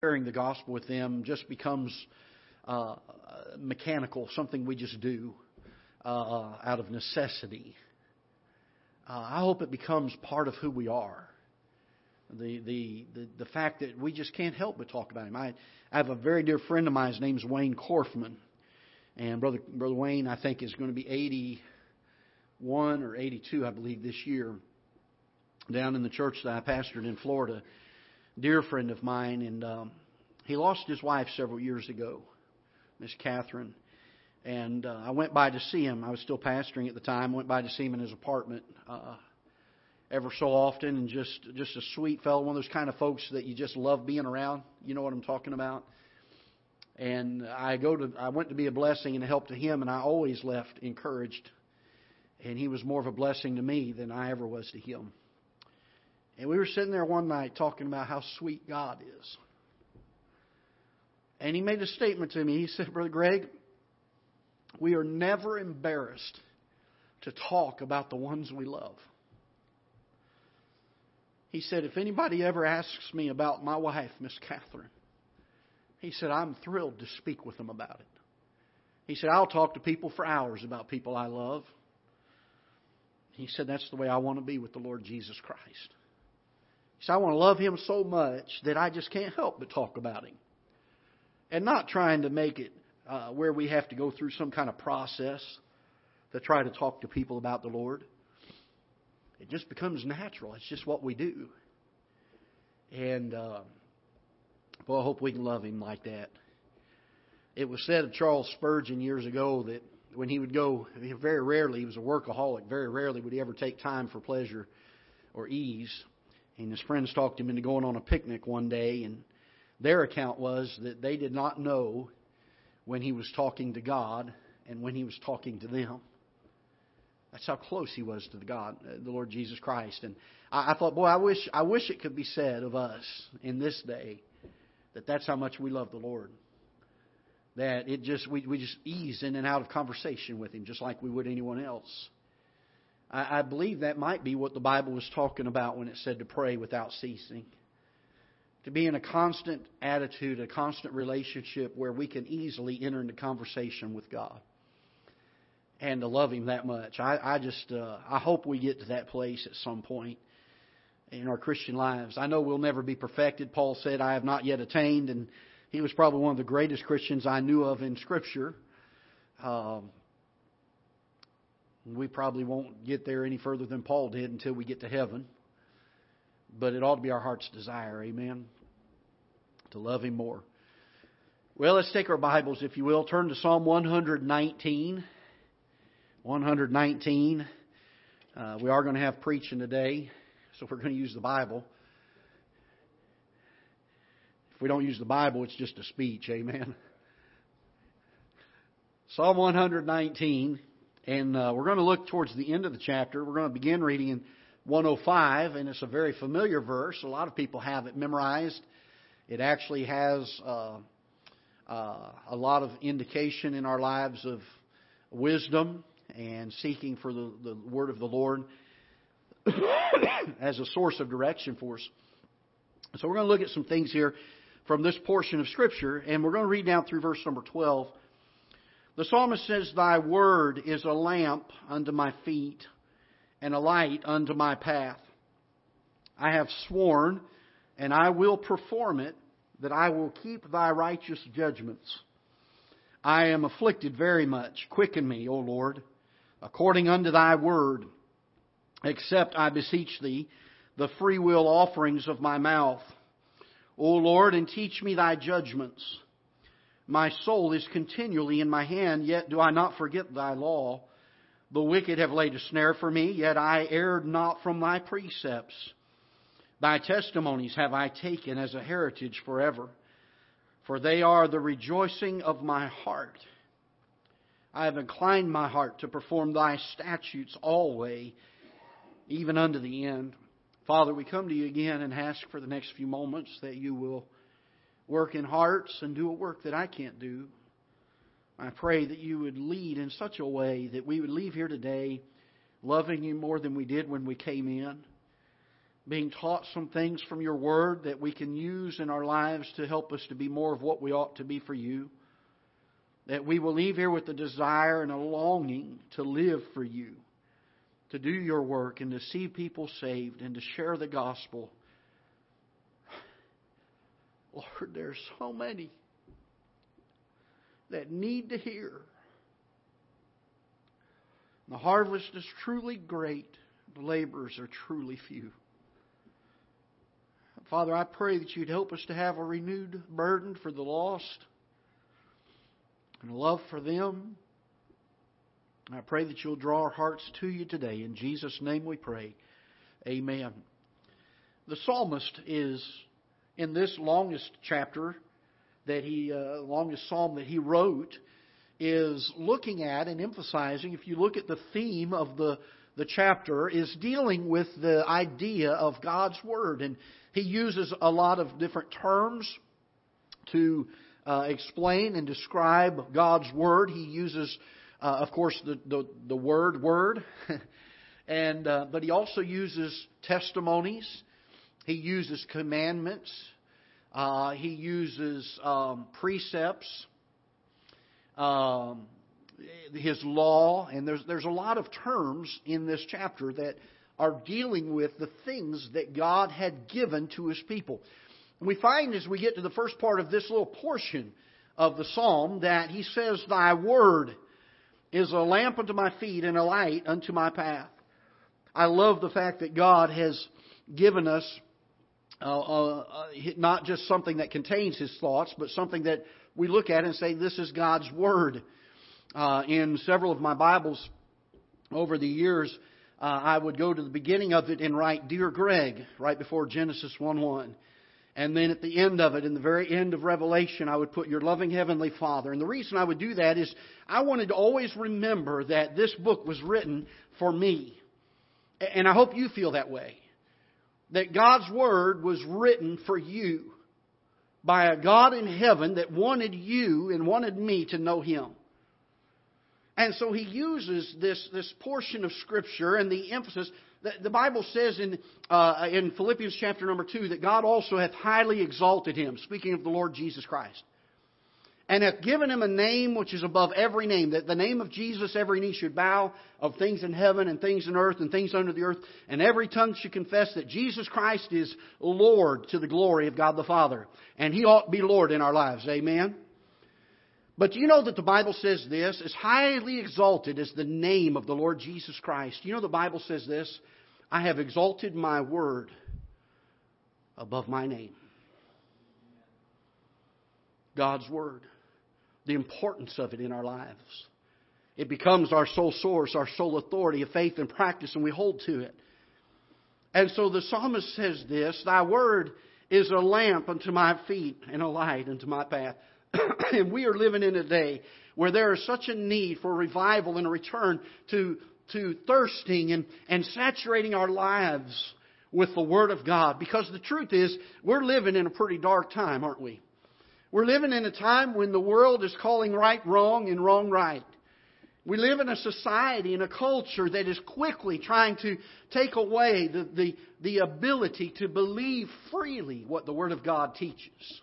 sharing the gospel with them just becomes uh, mechanical, something we just do uh, out of necessity. Uh, I hope it becomes part of who we are. The, the, the, the fact that we just can't help but talk about him. I, I have a very dear friend of mine. His name's Wayne Korfman. And Brother, Brother Wayne, I think, is going to be 81 or 82, I believe, this year down in the church that I pastored in Florida. Dear friend of mine. And um, he lost his wife several years ago, Miss Catherine. And uh, I went by to see him. I was still pastoring at the time. Went by to see him in his apartment uh, ever so often, and just just a sweet fellow, one of those kind of folks that you just love being around. You know what I'm talking about. And I go to I went to be a blessing and a help to him, and I always left encouraged. And he was more of a blessing to me than I ever was to him. And we were sitting there one night talking about how sweet God is. And he made a statement to me. He said, Brother Greg, we are never embarrassed to talk about the ones we love. He said, If anybody ever asks me about my wife, Miss Catherine, he said, I'm thrilled to speak with them about it. He said, I'll talk to people for hours about people I love. He said, That's the way I want to be with the Lord Jesus Christ. Said, I want to love Him so much that I just can't help but talk about Him. And not trying to make it uh, where we have to go through some kind of process to try to talk to people about the Lord. It just becomes natural. It's just what we do. And, uh, well, I hope we can love Him like that. It was said of Charles Spurgeon years ago that when he would go, very rarely, he was a workaholic, very rarely would he ever take time for pleasure or ease. And his friends talked him into going on a picnic one day, and their account was that they did not know when he was talking to God and when he was talking to them. That's how close he was to the God, uh, the Lord Jesus Christ. And I, I thought, boy, I wish, I wish it could be said of us in this day that that's how much we love the Lord. That it just we, we just ease in and out of conversation with Him, just like we would anyone else. I, I believe that might be what the Bible was talking about when it said to pray without ceasing to be in a constant attitude, a constant relationship where we can easily enter into conversation with God and to love Him that much. I, I just, uh, I hope we get to that place at some point in our Christian lives. I know we'll never be perfected. Paul said, I have not yet attained, and he was probably one of the greatest Christians I knew of in Scripture. Um, we probably won't get there any further than Paul did until we get to heaven. But it ought to be our heart's desire, amen to love Him more. Well, let's take our Bibles, if you will. Turn to Psalm 119. 119. Uh, we are going to have preaching today, so we're going to use the Bible. If we don't use the Bible, it's just a speech. Amen. Psalm 119, and uh, we're going to look towards the end of the chapter. We're going to begin reading in 105, and it's a very familiar verse. A lot of people have it memorized. It actually has uh, uh, a lot of indication in our lives of wisdom and seeking for the, the word of the Lord as a source of direction for us. So we're going to look at some things here from this portion of Scripture, and we're going to read down through verse number 12. The psalmist says, Thy word is a lamp unto my feet and a light unto my path. I have sworn and I will perform it, that I will keep thy righteous judgments. I am afflicted very much. Quicken me, O Lord, according unto thy word. Accept, I beseech thee, the freewill offerings of my mouth. O Lord, and teach me thy judgments. My soul is continually in my hand, yet do I not forget thy law. The wicked have laid a snare for me, yet I erred not from thy precepts. Thy testimonies have I taken as a heritage forever, for they are the rejoicing of my heart. I have inclined my heart to perform thy statutes always, even unto the end. Father, we come to you again and ask for the next few moments that you will work in hearts and do a work that I can't do. I pray that you would lead in such a way that we would leave here today loving you more than we did when we came in being taught some things from your word that we can use in our lives to help us to be more of what we ought to be for you. That we will leave here with a desire and a longing to live for you, to do your work, and to see people saved, and to share the gospel. Lord, there's so many that need to hear. The harvest is truly great, the laborers are truly few. Father, I pray that you'd help us to have a renewed burden for the lost and a love for them. I pray that you'll draw our hearts to you today. In Jesus' name we pray. Amen. The psalmist is in this longest chapter that he, uh, longest psalm that he wrote, is looking at and emphasizing. If you look at the theme of the the chapter is dealing with the idea of God's Word. And he uses a lot of different terms to uh, explain and describe God's Word. He uses, uh, of course, the, the, the word, word. and, uh, but he also uses testimonies. He uses commandments. Uh, he uses um, precepts. Um, his law, and there's, there's a lot of terms in this chapter that are dealing with the things that God had given to his people. we find as we get to the first part of this little portion of the psalm that he says, Thy word is a lamp unto my feet and a light unto my path. I love the fact that God has given us uh, uh, uh not just something that contains his thoughts, but something that we look at and say, This is God's word uh, in several of my Bibles over the years, uh, I would go to the beginning of it and write Dear Greg right before Genesis 1 1. And then at the end of it, in the very end of Revelation, I would put your loving Heavenly Father. And the reason I would do that is I wanted to always remember that this book was written for me. And I hope you feel that way. That God's Word was written for you by a God in heaven that wanted you and wanted me to know Him. And so he uses this, this portion of Scripture and the emphasis. that the Bible says in, uh, in Philippians chapter number 2 that God also hath highly exalted him, speaking of the Lord Jesus Christ. And hath given him a name which is above every name, that the name of Jesus every knee should bow, of things in heaven and things in earth and things under the earth, and every tongue should confess that Jesus Christ is Lord to the glory of God the Father. And he ought to be Lord in our lives. Amen? But you know that the Bible says this? As highly exalted as the name of the Lord Jesus Christ. You know the Bible says this? I have exalted my word above my name. God's word. The importance of it in our lives. It becomes our sole source, our sole authority of faith and practice, and we hold to it. And so the psalmist says this Thy word is a lamp unto my feet and a light unto my path. and we are living in a day where there is such a need for revival and a return to, to thirsting and, and saturating our lives with the Word of God. Because the truth is, we're living in a pretty dark time, aren't we? We're living in a time when the world is calling right wrong and wrong right. We live in a society and a culture that is quickly trying to take away the, the, the ability to believe freely what the Word of God teaches.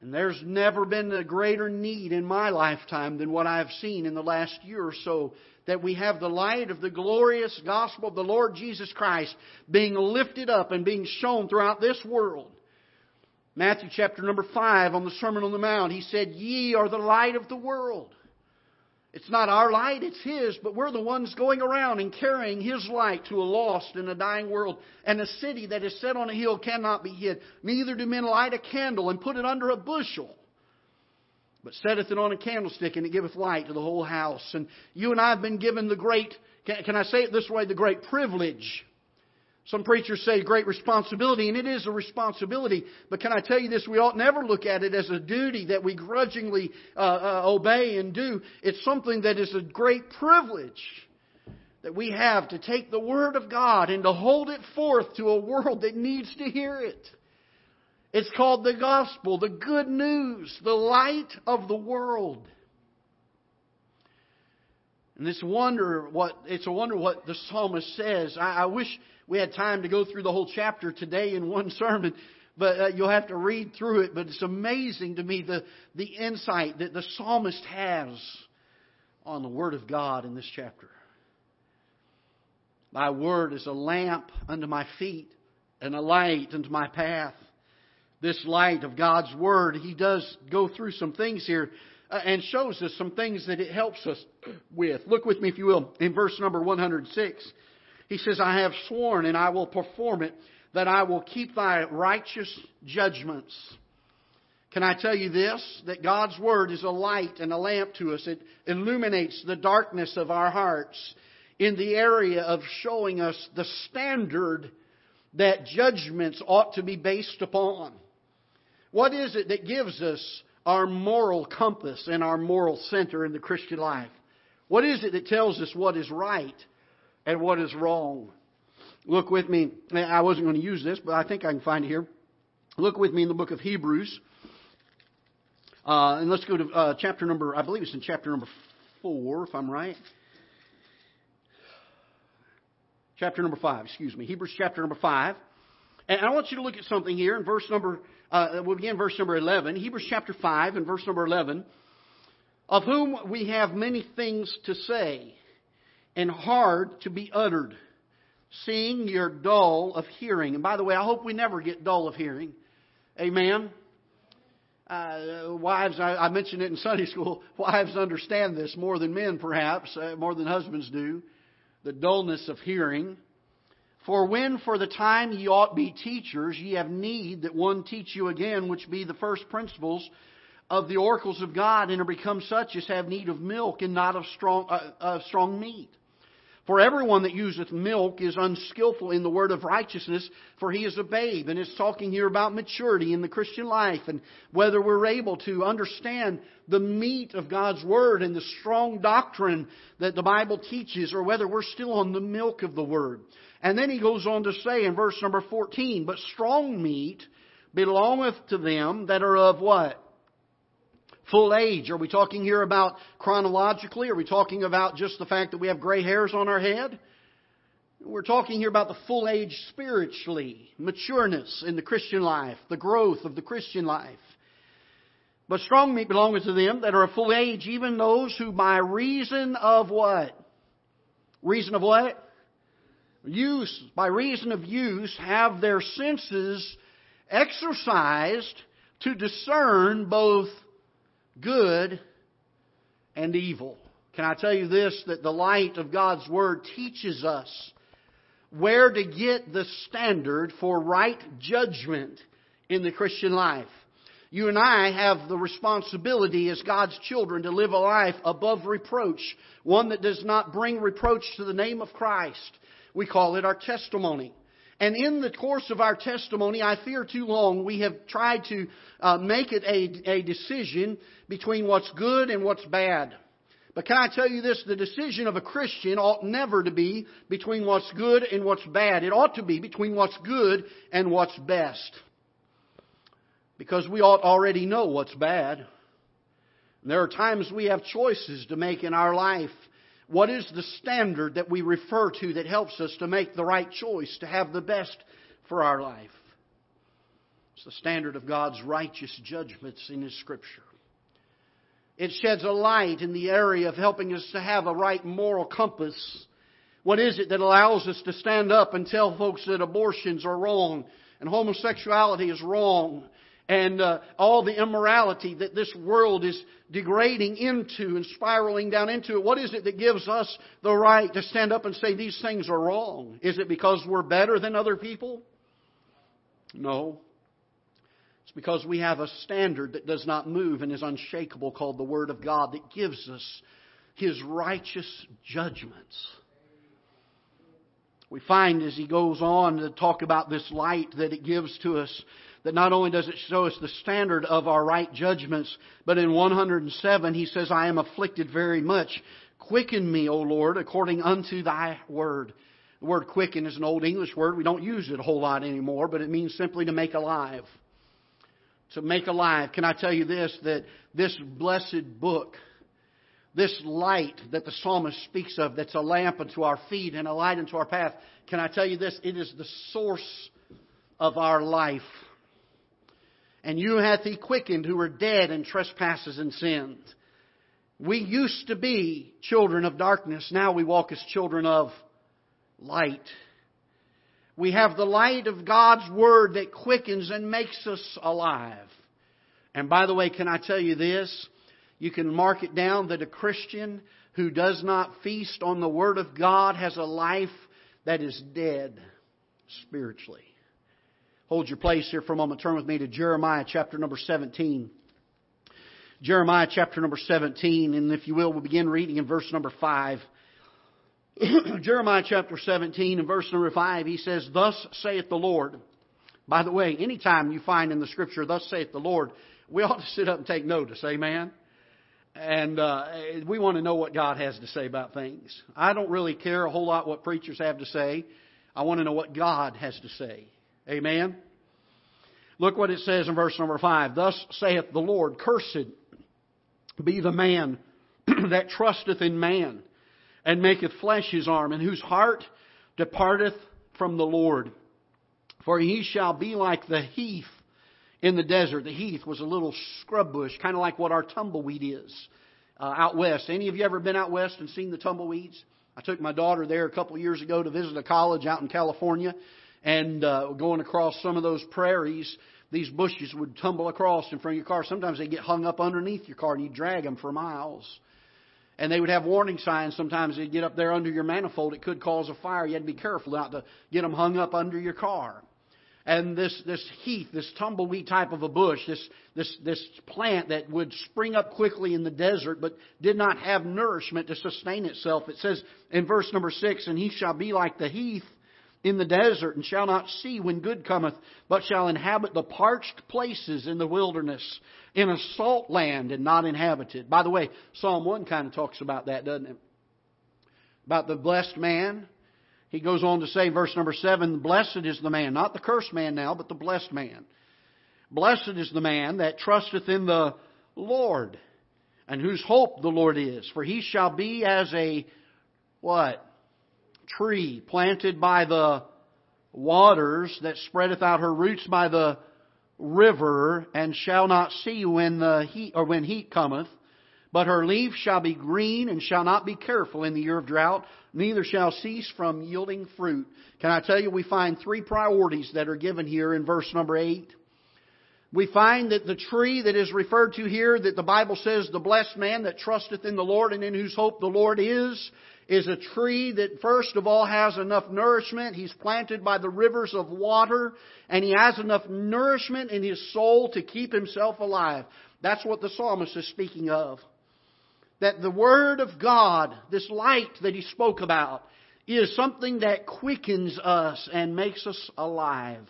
And there's never been a greater need in my lifetime than what I've seen in the last year or so that we have the light of the glorious gospel of the Lord Jesus Christ being lifted up and being shown throughout this world. Matthew chapter number 5 on the Sermon on the Mount, he said, Ye are the light of the world. It's not our light, it's His, but we're the ones going around and carrying His light to a lost and a dying world. And a city that is set on a hill cannot be hid. Neither do men light a candle and put it under a bushel, but setteth it on a candlestick, and it giveth light to the whole house. And you and I have been given the great, can I say it this way, the great privilege some preachers say great responsibility, and it is a responsibility. But can I tell you this? We ought never look at it as a duty that we grudgingly uh, uh, obey and do. It's something that is a great privilege that we have to take the Word of God and to hold it forth to a world that needs to hear it. It's called the gospel, the good news, the light of the world. And it's wonder what it's a wonder what the psalmist says. I, I wish we had time to go through the whole chapter today in one sermon, but uh, you'll have to read through it. But it's amazing to me the the insight that the psalmist has on the Word of God in this chapter. Thy word is a lamp unto my feet and a light unto my path. This light of God's Word, He does go through some things here uh, and shows us some things that it helps us with. Look with me, if you will, in verse number 106. He says, I have sworn and I will perform it, that I will keep thy righteous judgments. Can I tell you this? That God's Word is a light and a lamp to us. It illuminates the darkness of our hearts in the area of showing us the standard that judgments ought to be based upon. What is it that gives us our moral compass and our moral center in the Christian life? What is it that tells us what is right and what is wrong? Look with me. I wasn't going to use this, but I think I can find it here. Look with me in the book of Hebrews. Uh, and let's go to uh, chapter number, I believe it's in chapter number 4, if I'm right. chapter number 5, excuse me, Hebrews chapter number 5. And I want you to look at something here in verse number, uh, we'll begin verse number 11. Hebrews chapter 5 and verse number 11. Of whom we have many things to say and hard to be uttered, seeing you're dull of hearing. And by the way, I hope we never get dull of hearing. Amen. Uh, wives, I, I, mentioned it in Sunday school. Wives understand this more than men, perhaps, uh, more than husbands do the dullness of hearing. For when for the time ye ought be teachers, ye have need that one teach you again, which be the first principles of the oracles of God, and are become such as have need of milk and not of strong, uh, uh, strong meat. For everyone that useth milk is unskillful in the word of righteousness, for he is a babe. And it's talking here about maturity in the Christian life and whether we're able to understand the meat of God's word and the strong doctrine that the Bible teaches, or whether we're still on the milk of the word. And then he goes on to say in verse number 14, But strong meat belongeth to them that are of what? Full age? Are we talking here about chronologically? Are we talking about just the fact that we have gray hairs on our head? We're talking here about the full age spiritually, matureness in the Christian life, the growth of the Christian life. But strong meat belongeth to them that are of full age, even those who by reason of what? Reason of what? Use. By reason of use have their senses exercised to discern both good and evil. Can I tell you this? That the light of God's Word teaches us where to get the standard for right judgment in the Christian life. You and I have the responsibility as God's children to live a life above reproach, one that does not bring reproach to the name of Christ. We call it our testimony. And in the course of our testimony, I fear too long, we have tried to uh, make it a, a decision between what's good and what's bad. But can I tell you this? The decision of a Christian ought never to be between what's good and what's bad. It ought to be between what's good and what's best. Because we ought already know what's bad. And There are times we have choices to make in our life what is the standard that we refer to that helps us to make the right choice, to have the best for our life? It's the standard of God's righteous judgments in His Scripture. It sheds a light in the area of helping us to have a right moral compass. What is it that allows us to stand up and tell folks that abortions are wrong and homosexuality is wrong and uh, all the immorality that this world is degrading into and spiraling down into it. What is it that gives us the right to stand up and say these things are wrong? Is it because we're better than other people? No. It's because we have a standard that does not move and is unshakable called the Word of God that gives us His righteous judgments. We find as he goes on to talk about this light that it gives to us that not only does it show us the standard of our right judgments, but in 107 he says, I am afflicted very much. Quicken me, O Lord, according unto thy word. The word quicken is an old English word. We don't use it a whole lot anymore, but it means simply to make alive. To make alive. Can I tell you this, that this blessed book, this light that the psalmist speaks of, that's a lamp unto our feet and a light unto our path, can I tell you this? It is the source of our life. And you hath he quickened who were dead in trespasses and sins. We used to be children of darkness. Now we walk as children of light. We have the light of God's Word that quickens and makes us alive. And by the way, can I tell you this? You can mark it down that a Christian who does not feast on the Word of God has a life that is dead spiritually. Hold your place here for a moment. Turn with me to Jeremiah chapter number 17. Jeremiah chapter number 17, and if you will, we'll begin reading in verse number 5. Jeremiah chapter 17 and verse number 5, he says, Thus saith the Lord. By the way, anytime you find in the scripture, Thus saith the Lord, we ought to sit up and take notice. Amen? And uh, we want to know what God has to say about things. I don't really care a whole lot what preachers have to say. I want to know what God has to say. Amen? Look what it says in verse number 5. Thus saith the Lord, Cursed be the man that trusteth in man, and maketh flesh his arm, and whose heart departeth from the Lord. For he shall be like the heath in the desert. The heath was a little scrub bush, kind of like what our tumbleweed is uh, out west. Any of you ever been out west and seen the tumbleweeds? I took my daughter there a couple years ago to visit a college out in California, and uh, going across some of those prairies, these bushes would tumble across in front of your car. Sometimes they get hung up underneath your car, and you'd drag them for miles. And they would have warning signs. Sometimes they'd get up there under your manifold. It could cause a fire. You had to be careful not to get them hung up under your car. And this, this heath, this tumbleweed type of a bush, this, this, this plant that would spring up quickly in the desert but did not have nourishment to sustain itself. It says in verse number six, And he shall be like the heath in the desert, and shall not see when good cometh, but shall inhabit the parched places in the wilderness, in a salt land and not inhabited. By the way, Psalm 1 kind of talks about that, doesn't it? About the blessed man. He goes on to say, verse number 7, Blessed is the man, not the cursed man now, but the blessed man. Blessed is the man that trusteth in the Lord, and whose hope the Lord is. For he shall be as a, what? Tree planted by the waters that spreadeth out her roots by the river and shall not see when the heat or when heat cometh. But her leaf shall be green and shall not be careful in the year of drought neither shall cease from yielding fruit. Can i tell you we find three priorities that are given here in verse number 8 we find that the tree that is referred to here that the bible says the blessed man that trusteth in the lord and in whose hope the lord is is a tree that first of all has enough nourishment. He's planted by the rivers of water and he has enough nourishment in his soul to keep himself alive. That's what the psalmist is speaking of. That the Word of God, this light that he spoke about, is something that quickens us and makes us alive.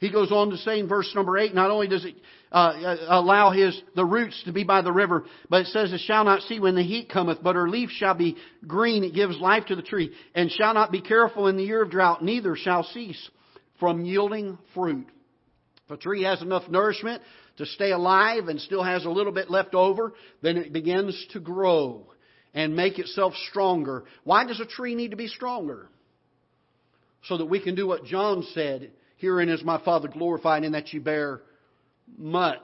He goes on to say in verse number 8, not only does it uh, allow his the roots to be by the river. But it says, "It shall not see when the heat cometh, but her leaf shall be green; it gives life to the tree, and shall not be careful in the year of drought, neither shall cease from yielding fruit." If a tree has enough nourishment to stay alive and still has a little bit left over, then it begins to grow and make itself stronger. Why does a tree need to be stronger? So that we can do what John said, Herein is my Father glorified, in that you bear much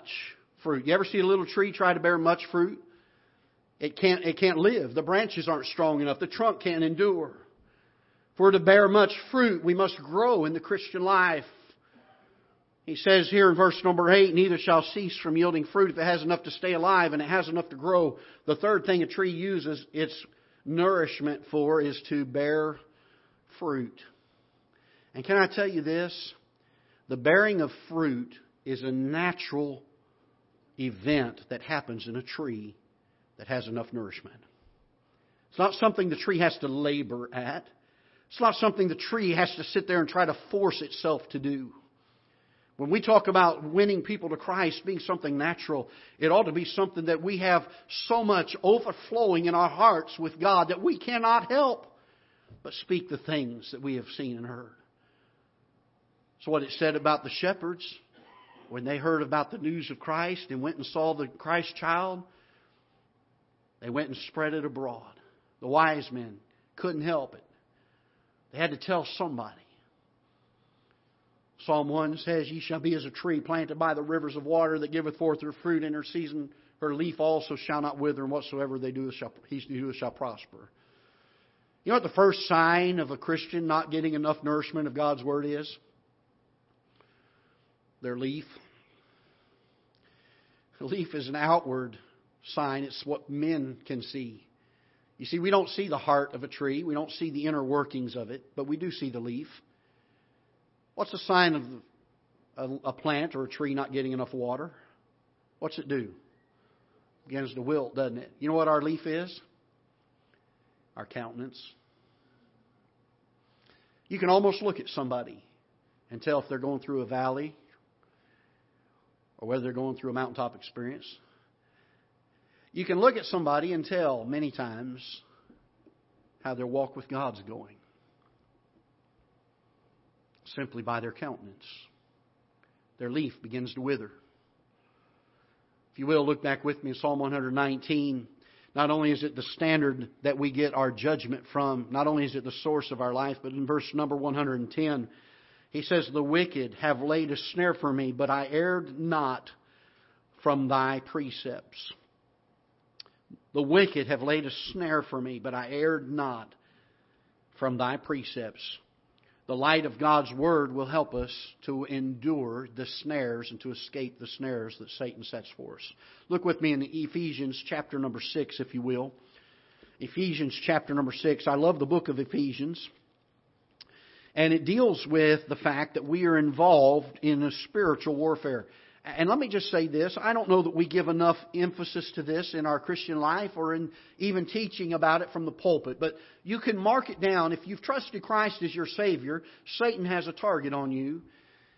fruit. You ever see a little tree try to bear much fruit? It can't, it can't live. The branches aren't strong enough. The trunk can't endure. For to bear much fruit, we must grow in the Christian life. He says here in verse number 8, neither shall cease from yielding fruit if it has enough to stay alive and it has enough to grow. The third thing a tree uses its nourishment for is to bear fruit. And can I tell you this? The bearing of fruit is a natural event that happens in a tree that has enough nourishment. It's not something the tree has to labor at. It's not something the tree has to sit there and try to force itself to do. When we talk about winning people to Christ being something natural, it ought to be something that we have so much overflowing in our hearts with God that we cannot help but speak the things that we have seen and heard. So what it said about the shepherds when they heard about the news of Christ and went and saw the Christ child, They went and spread it abroad. The wise men couldn't help it. They had to tell somebody. Psalm 1 says, Ye shall be as a tree planted by the rivers of water that giveth forth her fruit in her season. Her leaf also shall not wither, and whatsoever they do shall, he shall prosper. You know what the first sign of a Christian not getting enough nourishment of God's Word is? Their leaf. A leaf is an outward sign, it's what men can see. You see, we don't see the heart of a tree, we don't see the inner workings of it, but we do see the leaf. What's a sign of a, plant or a tree not getting enough water? What's it do? Begins to wilt, doesn't it? You know what our leaf is? Our countenance. You can almost look at somebody and tell if they're going through a valley or whether they're going through a mountaintop experience. You can look at somebody and tell many times how their walk with God's going simply by their countenance. Their leaf begins to wither. If you will, look back with me in Psalm 119. Not only is it the standard that we get our judgment from, not only is it the source of our life, but in verse number 110, he says, The wicked have laid a snare for me, but I erred not from thy precepts. The wicked have laid a snare for me, but I erred not from thy precepts. The light of God's Word will help us to endure the snares and to escape the snares that Satan sets for us. Look with me in Ephesians chapter number 6, if you will. Ephesians chapter number 6. I love the book of Ephesians. And it deals with the fact that we are involved in a spiritual warfare. And let me just say this I don't know that we give enough emphasis to this in our Christian life or in even teaching about it from the pulpit, but you can mark it down. If you've trusted Christ as your Savior, Satan has a target on you.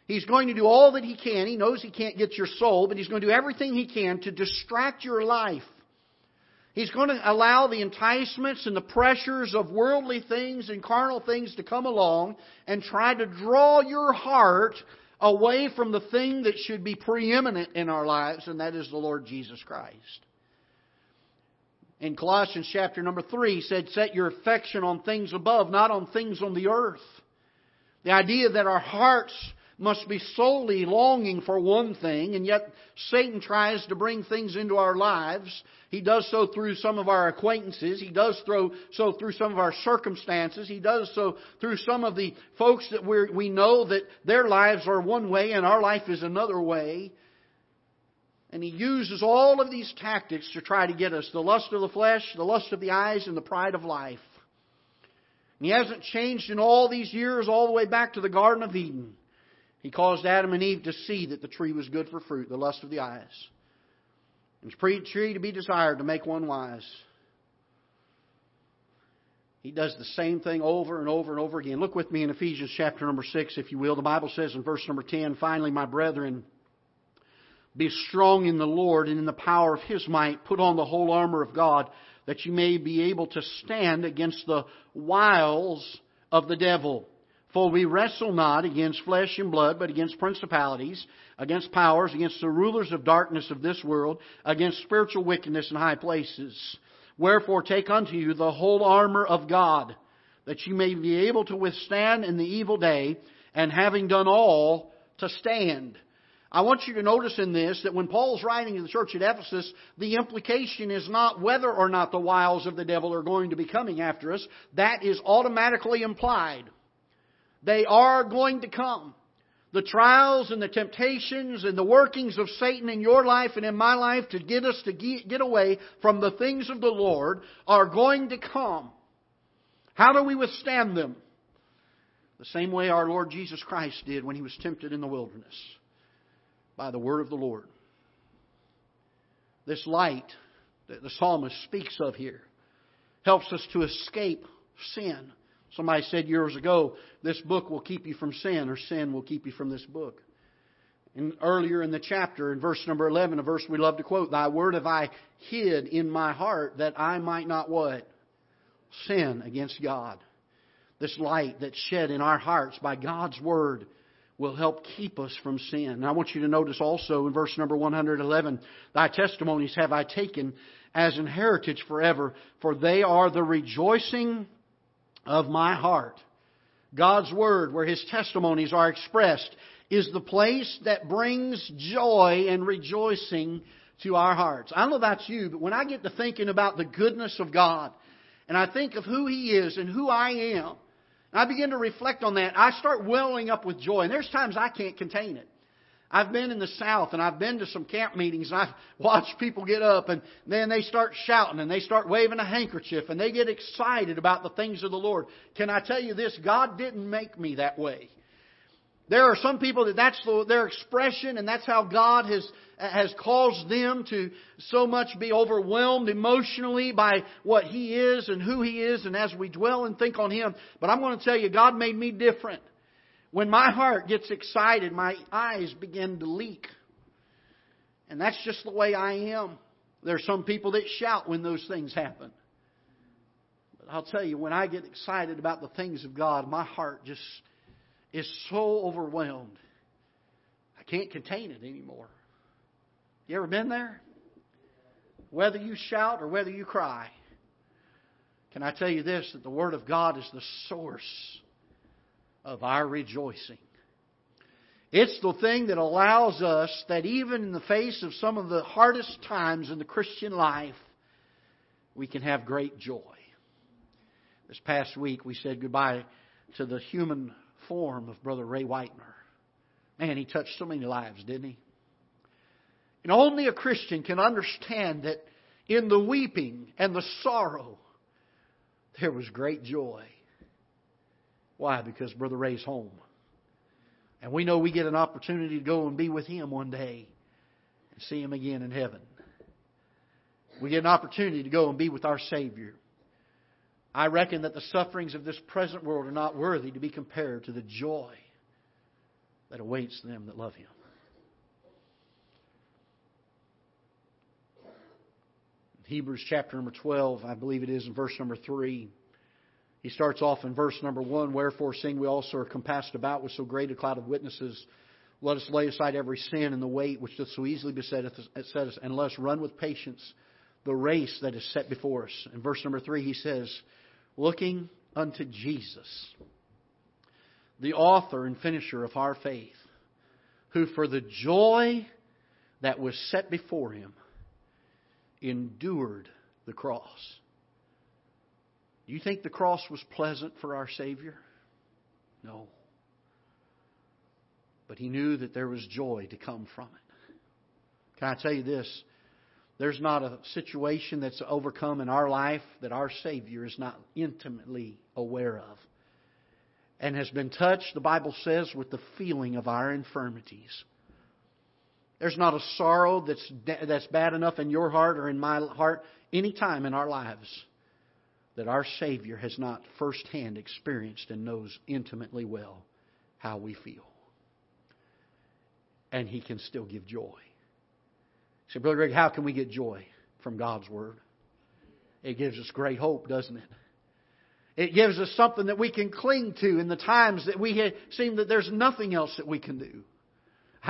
He's going to do all that he can. He knows he can't get your soul, but he's going to do everything he can to distract your life. He's going to allow the enticements and the pressures of worldly things and carnal things to come along and try to draw your heart away from the thing that should be preeminent in our lives, and that is the Lord Jesus Christ. In Colossians chapter number 3, he said, Set your affection on things above, not on things on the earth. The idea that our hearts must be solely longing for one thing, and yet Satan tries to bring things into our lives. He does so through some of our acquaintances. He does so through some of our circumstances. He does so through some of the folks that we we know that their lives are one way and our life is another way. And he uses all of these tactics to try to get us the lust of the flesh, the lust of the eyes, and the pride of life. And he hasn't changed in all these years, all the way back to the Garden of Eden. He caused Adam and Eve to see that the tree was good for fruit, the lust of the eyes. And the tree to be desired to make one wise. He does the same thing over and over and over again. Look with me in Ephesians chapter number 6, if you will. The Bible says in verse number 10, Finally, my brethren, be strong in the Lord and in the power of His might. Put on the whole armor of God, that you may be able to stand against the wiles of the devil. For we wrestle not against flesh and blood, but against principalities, against powers, against the rulers of darkness of this world, against spiritual wickedness in high places. Wherefore take unto you the whole armor of God, that you may be able to withstand in the evil day, and having done all, to stand. I want you to notice in this that when Paul's writing to the church at Ephesus, the implication is not whether or not the wiles of the devil are going to be coming after us. That is automatically implied. They are going to come. The trials and the temptations and the workings of Satan in your life and in my life to get us to get away from the things of the Lord are going to come. How do we withstand them? The same way our Lord Jesus Christ did when he was tempted in the wilderness by the word of the Lord. This light that the psalmist speaks of here helps us to escape sin. Somebody said years ago, this book will keep you from sin, or sin will keep you from this book. And earlier in the chapter, in verse number 11, a verse we love to quote, Thy word have I hid in my heart that I might not what? Sin against God. This light that's shed in our hearts by God's word will help keep us from sin. And I want you to notice also in verse number 111, Thy testimonies have I taken as an heritage forever, for they are the rejoicing of my heart. God's Word, where His testimonies are expressed, is the place that brings joy and rejoicing to our hearts. I don't know about you, but when I get to thinking about the goodness of God, and I think of who He is and who I am, and I begin to reflect on that, I start welling up with joy. And there's times I can't contain it. I've been in the South and I've been to some camp meetings and I've watched people get up and then they start shouting and they start waving a handkerchief and they get excited about the things of the Lord. Can I tell you this? God didn't make me that way. There are some people that that's their expression and that's how God has, has caused them to so much be overwhelmed emotionally by what He is and who He is and as we dwell and think on Him. But I'm going to tell you, God made me different. When my heart gets excited, my eyes begin to leak. And that's just the way I am. There are some people that shout when those things happen. But I'll tell you, when I get excited about the things of God, my heart just is so overwhelmed. I can't contain it anymore. You ever been there? Whether you shout or whether you cry. Can I tell you this that the Word of God is the source of our rejoicing. It's the thing that allows us that even in the face of some of the hardest times in the Christian life, we can have great joy. This past week, we said goodbye to the human form of Brother Ray Whitener. Man, he touched so many lives, didn't he? And only a Christian can understand that in the weeping and the sorrow, there was great joy. Why? Because Brother Ray's home. And we know we get an opportunity to go and be with him one day and see him again in heaven. We get an opportunity to go and be with our Savior. I reckon that the sufferings of this present world are not worthy to be compared to the joy that awaits them that love Him. Hebrews chapter number 12, I believe it is in verse number 3. He starts off in verse number 1 Wherefore, seeing we also are compassed about with so great a cloud of witnesses, let us lay aside every sin and the weight which doth so easily beset us, and let us run with patience the race that is set before us. In verse number 3, he says, Looking unto Jesus, the author and finisher of our faith, who for the joy that was set before him endured the cross do you think the cross was pleasant for our Savior? No. But he knew that there was joy to come from it. Can I tell you this? There's not a situation that's overcome in our life that our Savior is not intimately aware of and has been touched, the Bible says, with the feeling of our infirmities. There's not a sorrow that's, that's bad enough in your heart or in my heart any time in our lives that our Savior has not firsthand experienced and knows intimately well how we feel. And He can still give joy. So, Brother Greg, how can we get joy from God's Word? It gives us great hope, doesn't it? It gives us something that we can cling to in the times that we seem that there's nothing else that we can do.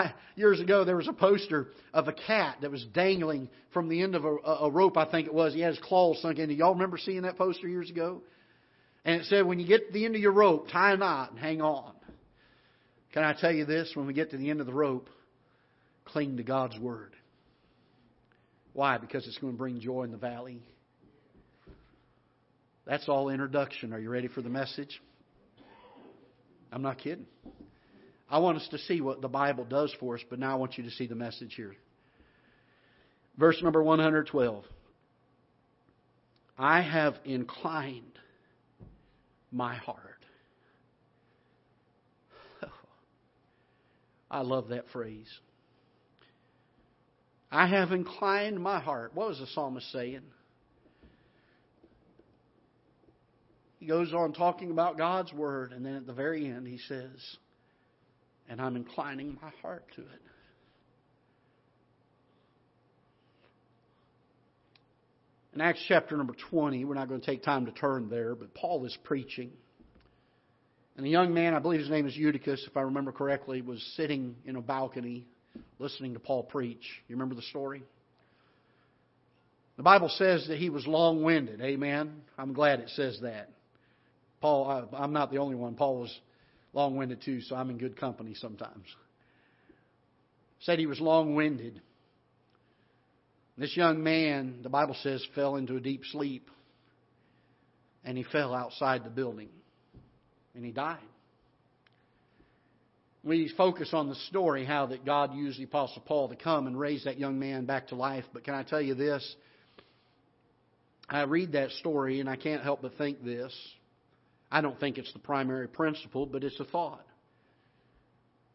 Years ago, there was a poster of a cat that was dangling from the end of a, a rope, I think it was. He had his claws sunk in. Y'all remember seeing that poster years ago? And it said, when you get to the end of your rope, tie a knot and hang on. Can I tell you this? When we get to the end of the rope, cling to God's Word. Why? Because it's going to bring joy in the valley. That's all introduction. Are you ready for the message? I'm not kidding. I want us to see what the Bible does for us, but now I want you to see the message here. Verse number 112. I have inclined my heart. I love that phrase. I have inclined my heart. What was the psalmist saying? He goes on talking about God's Word, and then at the very end he says, and I'm inclining my heart to it. In Acts chapter number 20, we're not going to take time to turn there, but Paul is preaching. And a young man, I believe his name is Eutychus, if I remember correctly, was sitting in a balcony listening to Paul preach. You remember the story? The Bible says that he was long winded. Amen. I'm glad it says that. Paul, I, am not the only one. Paul was long winded too, so I'm in good company sometimes. Said he was long winded. This young man, the Bible says, fell into a deep sleep. And he fell outside the building. And he died. We focus on the story, how that God used the Apostle Paul to come and raise that young man back to life. But can I tell you this? I read that story and I can't help but think this. I don't think it's the primary principle, but it's a thought.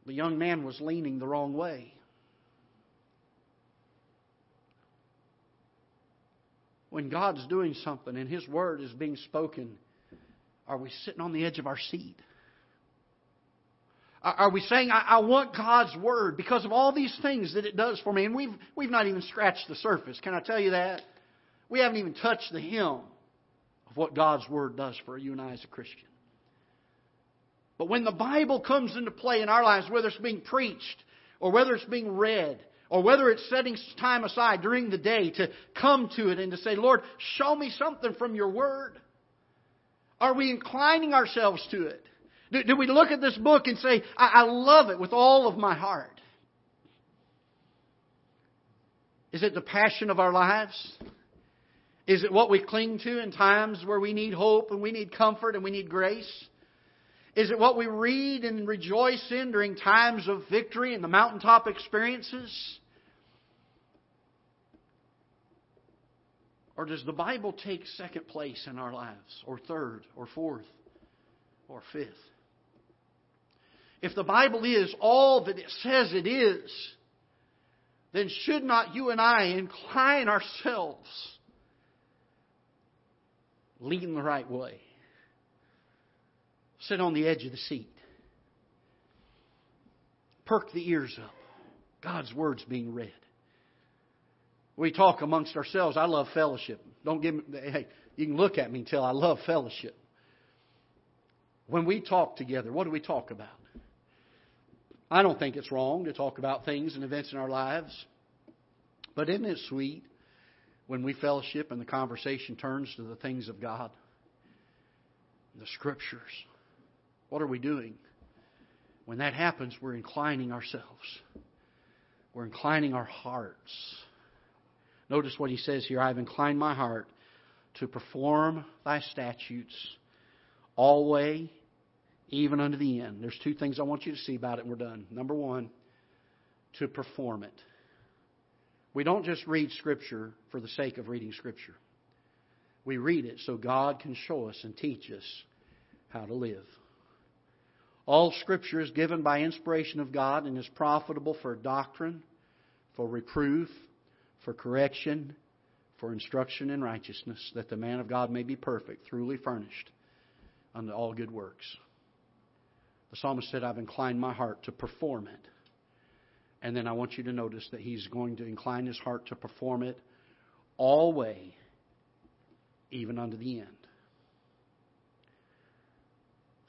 The young man was leaning the wrong way. When God's doing something and His Word is being spoken, are we sitting on the edge of our seat? Are we saying, I, want God's Word because of all these things that it does for me? And we've, we've not even scratched the surface. Can I tell you that? We haven't even touched the hem of what God's Word does for you and I as a Christian. But when the Bible comes into play in our lives, whether it's being preached or whether it's being read, or whether it's setting time aside during the day to come to it and to say, Lord, show me something from your word. Are we inclining ourselves to it? Do, do we look at this book and say, I, I love it with all of my heart? Is it the passion of our lives? Is it what we cling to in times where we need hope and we need comfort and we need grace? Is it what we read and rejoice in during times of victory and the mountaintop experiences? Or does the Bible take second place in our lives, or third, or fourth, or fifth? If the Bible is all that it says it is, then should not you and I incline ourselves, lean the right way, sit on the edge of the seat, perk the ears up, God's Word's being read. We talk amongst ourselves. I love fellowship. Don't give me, hey, you can look at me and tell I love fellowship. When we talk together, what do we talk about? I don't think it's wrong to talk about things and events in our lives. But isn't it sweet when we fellowship and the conversation turns to the things of God? The Scriptures. What are we doing? When that happens, we're inclining ourselves. We're inclining our hearts. Notice what he says here I have inclined my heart to perform thy statutes always, even unto the end. There's two things I want you to see about it, and we're done. Number one, to perform it. We don't just read Scripture for the sake of reading Scripture. We read it so God can show us and teach us how to live. All Scripture is given by inspiration of God and is profitable for doctrine, for reproof, for correction, for instruction in righteousness, that the man of God may be perfect, truly furnished unto all good works. The psalmist said, I've inclined my heart to perform it. And then I want you to notice that he's going to incline his heart to perform it all way, even unto the end.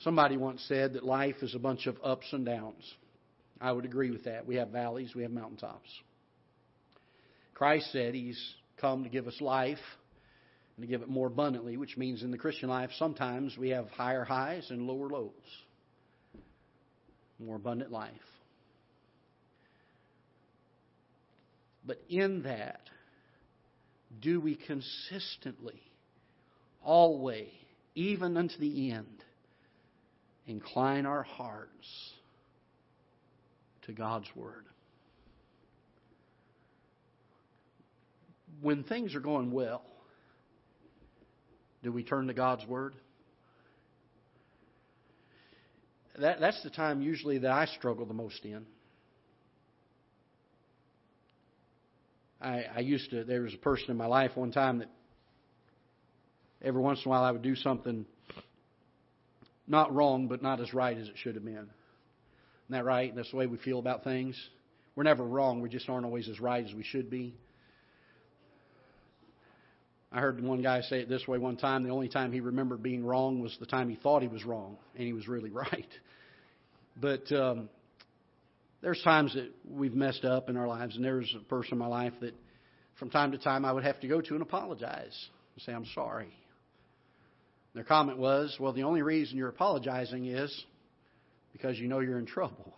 Somebody once said that life is a bunch of ups and downs. I would agree with that. We have valleys, we have mountaintops. Christ said He's come to give us life and to give it more abundantly, which means in the Christian life, sometimes we have higher highs and lower lows. More abundant life. But in that, do we consistently, always, even unto the end, incline our hearts to God's Word? when things are going well, do we turn to God's Word? That, that's the time usually that I struggle the most in. I, I used to, there was a person in my life one time that every once in a while I would do something not wrong, but not as right as it should have been. Isn't that right? That's the way we feel about things. We're never wrong, we just aren't always as right as we should be. I heard one guy say it this way one time the only time he remembered being wrong was the time he thought he was wrong, and he was really right. But um, there's times that we've messed up in our lives, and there's a person in my life that from time to time I would have to go to and apologize and say, I'm sorry. Their comment was, Well, the only reason you're apologizing is because you know you're in trouble.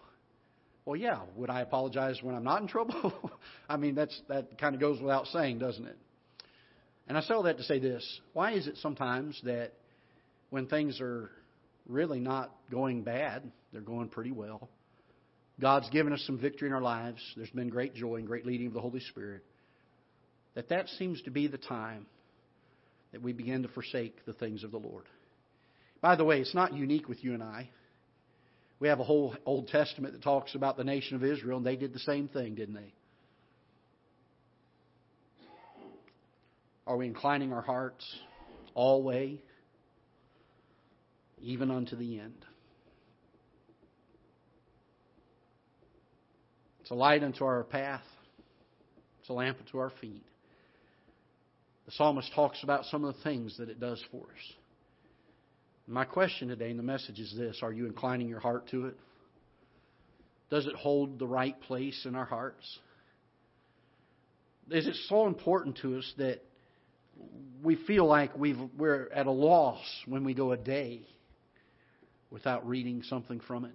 Well, yeah, would I apologize when I'm not in trouble? I mean, that's that kind of goes without saying, doesn't it? And I say all that to say this. Why is it sometimes that when things are really not going bad, they're going pretty well. God's given us some victory in our lives. There's been great joy and great leading of the Holy Spirit. That that seems to be the time that we begin to forsake the things of the Lord. By the way, it's not unique with you and I. We have a whole Old Testament that talks about the nation of Israel, and they did the same thing, didn't they? Are we inclining our hearts always, even unto the end? It's a light unto our path. It's a lamp unto our feet. The psalmist talks about some of the things that it does for us. My question today in the message is this Are you inclining your heart to it? Does it hold the right place in our hearts? Is it so important to us that we feel like we are at a loss when we go a day without reading something from it,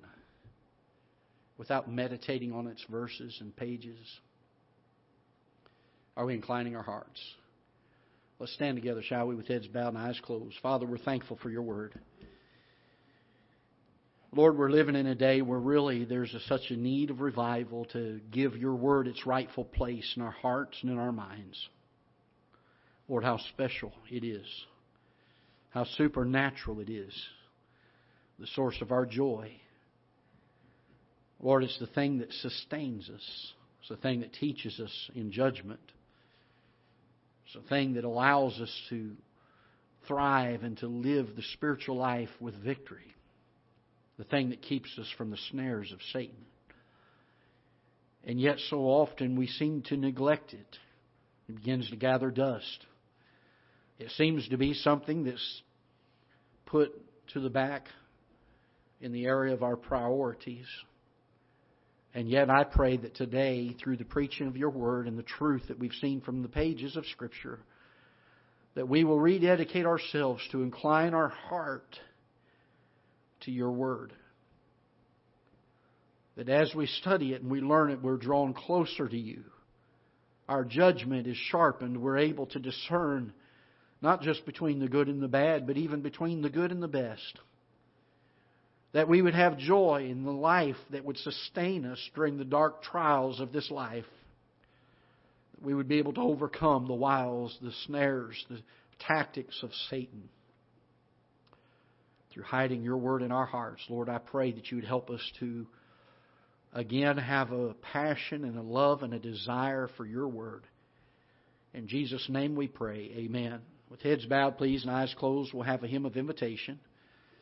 without meditating on its verses and pages? Are we inclining our hearts? Let's stand together, shall we, with heads bowed and eyes closed. Father, we're thankful for your word. Lord, we're living in a day where really there's a, such a need of revival to give your word its rightful place in our hearts and in our minds. Lord, how special it is, how supernatural it is, the source of our joy. Lord, it's the thing that sustains us, it's the thing that teaches us in judgment. It's the thing that allows us to thrive and to live the spiritual life with victory. The thing that keeps us from the snares of Satan. And yet, so often we seem to neglect it. It begins to gather dust. It seems to be something that's put to the back in the area of our priorities. And yet I pray that today, through the preaching of your word and the truth that we've seen from the pages of Scripture, that we will rededicate ourselves to incline our heart to your word. That as we study it and we learn it, we're drawn closer to you. Our judgment is sharpened. We're able to discern not just between the good and the bad, but even between the good and the best that we would have joy in the life that would sustain us during the dark trials of this life. That we would be able to overcome the wiles, the snares, the tactics of Satan. Through hiding your word in our hearts, Lord, I pray that you would help us to again have a passion and a love and a desire for your word. In Jesus' name we pray. Amen. With heads bowed, please, and eyes closed, we'll have a hymn of invitation.